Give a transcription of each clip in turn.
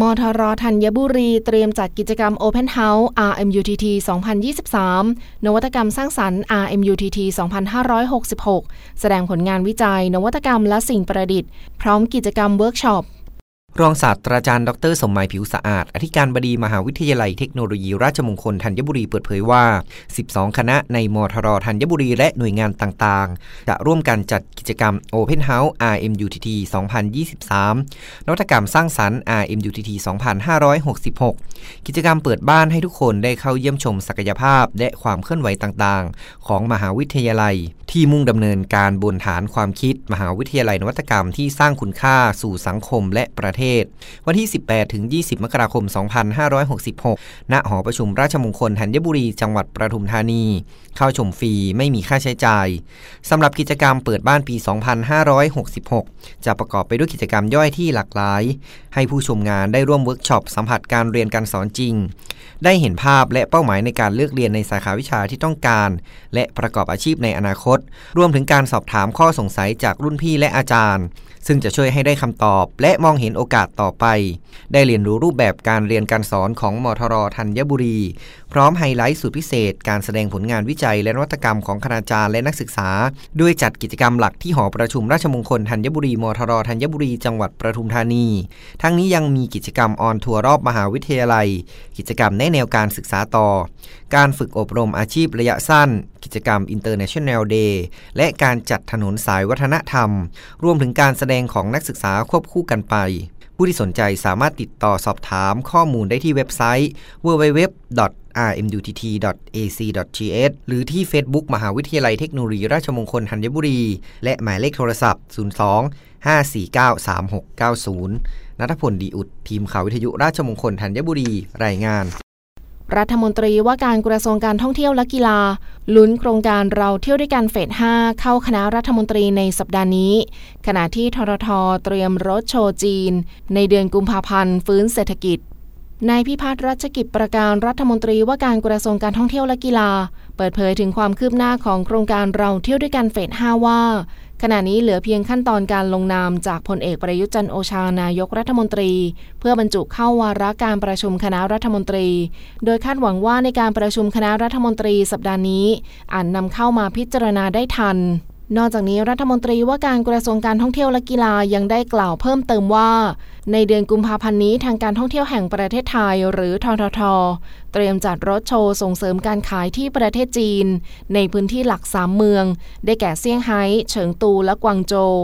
มทรธัญบุรีเตรียมจัดกิจกรรม Open House RMUTT 2023 นวัตกรรมสร้างสรรค์ RMUTT 2566 แสดงผลงานวิจัย นวัตกรรมและสิ่งประดิษฐ์ พร้อมกิจกรรมเวิร์กช็อป รองศาสตราจารย์ดรสมหมายผิวสะอาด อธิการบดีมหาวิทยาลัยเทคโนโลยีราชมงคลธัญบุรีเปิดเผยว่า 12 คณะในมทรธัญบุรีและหน่วยงานต่างๆ จะร่วมกันจัดกิจกรรม Open House RMUTT 2023 นวัตกรรมสร้างสรรค์ RMUTT 2566 กิจกรรมเปิดบ้านให้ทุกคนได้เข้าเยี่ยมชมศักยภาพ และความเคลื่อนไหวต่างๆ ของมหาวิทยาลัย ที่มุ่งดำเนินการบนฐานความคิด มหาวิทยาลัยนวัตกรรมที่สร้างคุณค่าสู่สังคมและประเทศวันที่ 18 ถึง 20 มกราคม 2566 ณ หอประชุมราชมงคลธัญบุรี จังหวัดประทุมธานี เข้าชมฟรีไม่มีค่าใช้จ่ายสำหรับกิจกรรมเปิดบ้านปี 2566 จะประกอบไปด้วยกิจกรรมย่อยที่หลากหลาย ให้ผู้ชมงานได้ร่วมเวิร์กช็อปสัมผัสการเรียนการสอนจริง ได้เห็นภาพและเป้าหมายในการเลือกเรียนในสาขาวิชาที่ต้องการ และประกอบอาชีพในอนาคต รวมถึงการสอบถามข้อสงสัยจากรุ่นพี่และอาจารย์ ซึ่งจะช่วยให้ได้คำตอบ และมองเห็นโอกาสต่อไป ได้เรียนรู้รูปแบบการเรียนการสอนของมทรธัญบุรี พร้อมไฮไลท์สุดพิเศษ การแสดงผลงานวิจัยและนวัตกรรมของคณาจารย์และนักศึกษา ด้วยจัดกิจกรรมหลักที่หอประชุมราชมงคลธัญบุรีมทรธัญบุรีจังหวัดประทุมธานี ทั้งนี้ยังมีกิจกรรม on tour รอบมหาวิทยาลัย กิจกรรมแนแนวการศึกษาต่อ การฝึกอบรมอาชีพระยะสั้น กิจกรรม International Day และการจัดถนนสายวัฒนธรรม รวมถึงการแสดงของนักศึกษาควบคู่กันไป ผู้ที่สนใจสามารถติดต่อสอบถามข้อมูลได้ที่เว็บไซต์ www rmutt.ac.th หรือที่ Facebook มหาวิทยาลัยเทคโนโลยีราชมงคลธัญบุรี และหมายเลขโทรศัพท์ 02 549 3690นัทพลดีอุดทีมข่าววิทยุราชมงคลธัญบุรีรายงาน รัฐมนตรีว่าการกระทรวงการท่องเที่ยวและกีฬา ลุ้นโครงการเราเที่ยวด้วยกันเฟส 5 เข้าคณะรัฐมนตรีในสัปดาห์นี้ ขณะที่ทรทเตรียมรถโชว์จีน ในเดือนกุมภาพันธ์ฟื้นเศรษฐกิจนายพิพัฒน์รัชกิจประการรัฐมนตรีว่าการกระทรวงการท่องเที่ยวและกีฬา เปิดเผยถึงความคืบหน้าของโครงการเราเที่ยวด้วยกันเฟส 5 ว่า ขณะนี้เหลือเพียงขั้นตอนการลงนามจากพลเอกประยุทธ์จันโอชานายกรัฐมนตรี เพื่อบรรจุเข้าวาระการประชุมคณะรัฐมนตรี โดยคาดหวังว่าในการประชุมคณะรัฐมนตรีสัปดาห์นี้อาจนนำเข้ามาพิจารณาได้ทัน นอกจากนี้รัฐมนตรีว่าการกระทรวงการท่องเที่ยวและกีฬายังได้กล่าวเพิ่มเติมว่า ในเดือนกุมภาพันธ์นี้ทางการท่องเที่ยวแห่งประเทศไทยหรือททท เตรียมจัดรถโชว์ส่งเสริมการขายที่ประเทศจีน ในพื้นที่หลักสามเมือง ได้แก่เซี่ยงไฮ้เฉิงตูและกวางโจว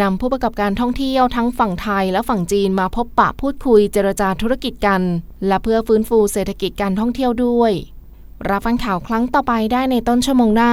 นำผู้ประกอบการท่องเที่ยวทั้งฝั่งไทยและฝั่งจีนมาพบปะพูดคุยเจรจาธุรกิจกัน และเพื่อฟื้นฟูเศรษฐกิจการท่องเที่ยวด้วย รับฟังข่าวครั้งต่อไปได้ในต้นชั่วโมงหน้า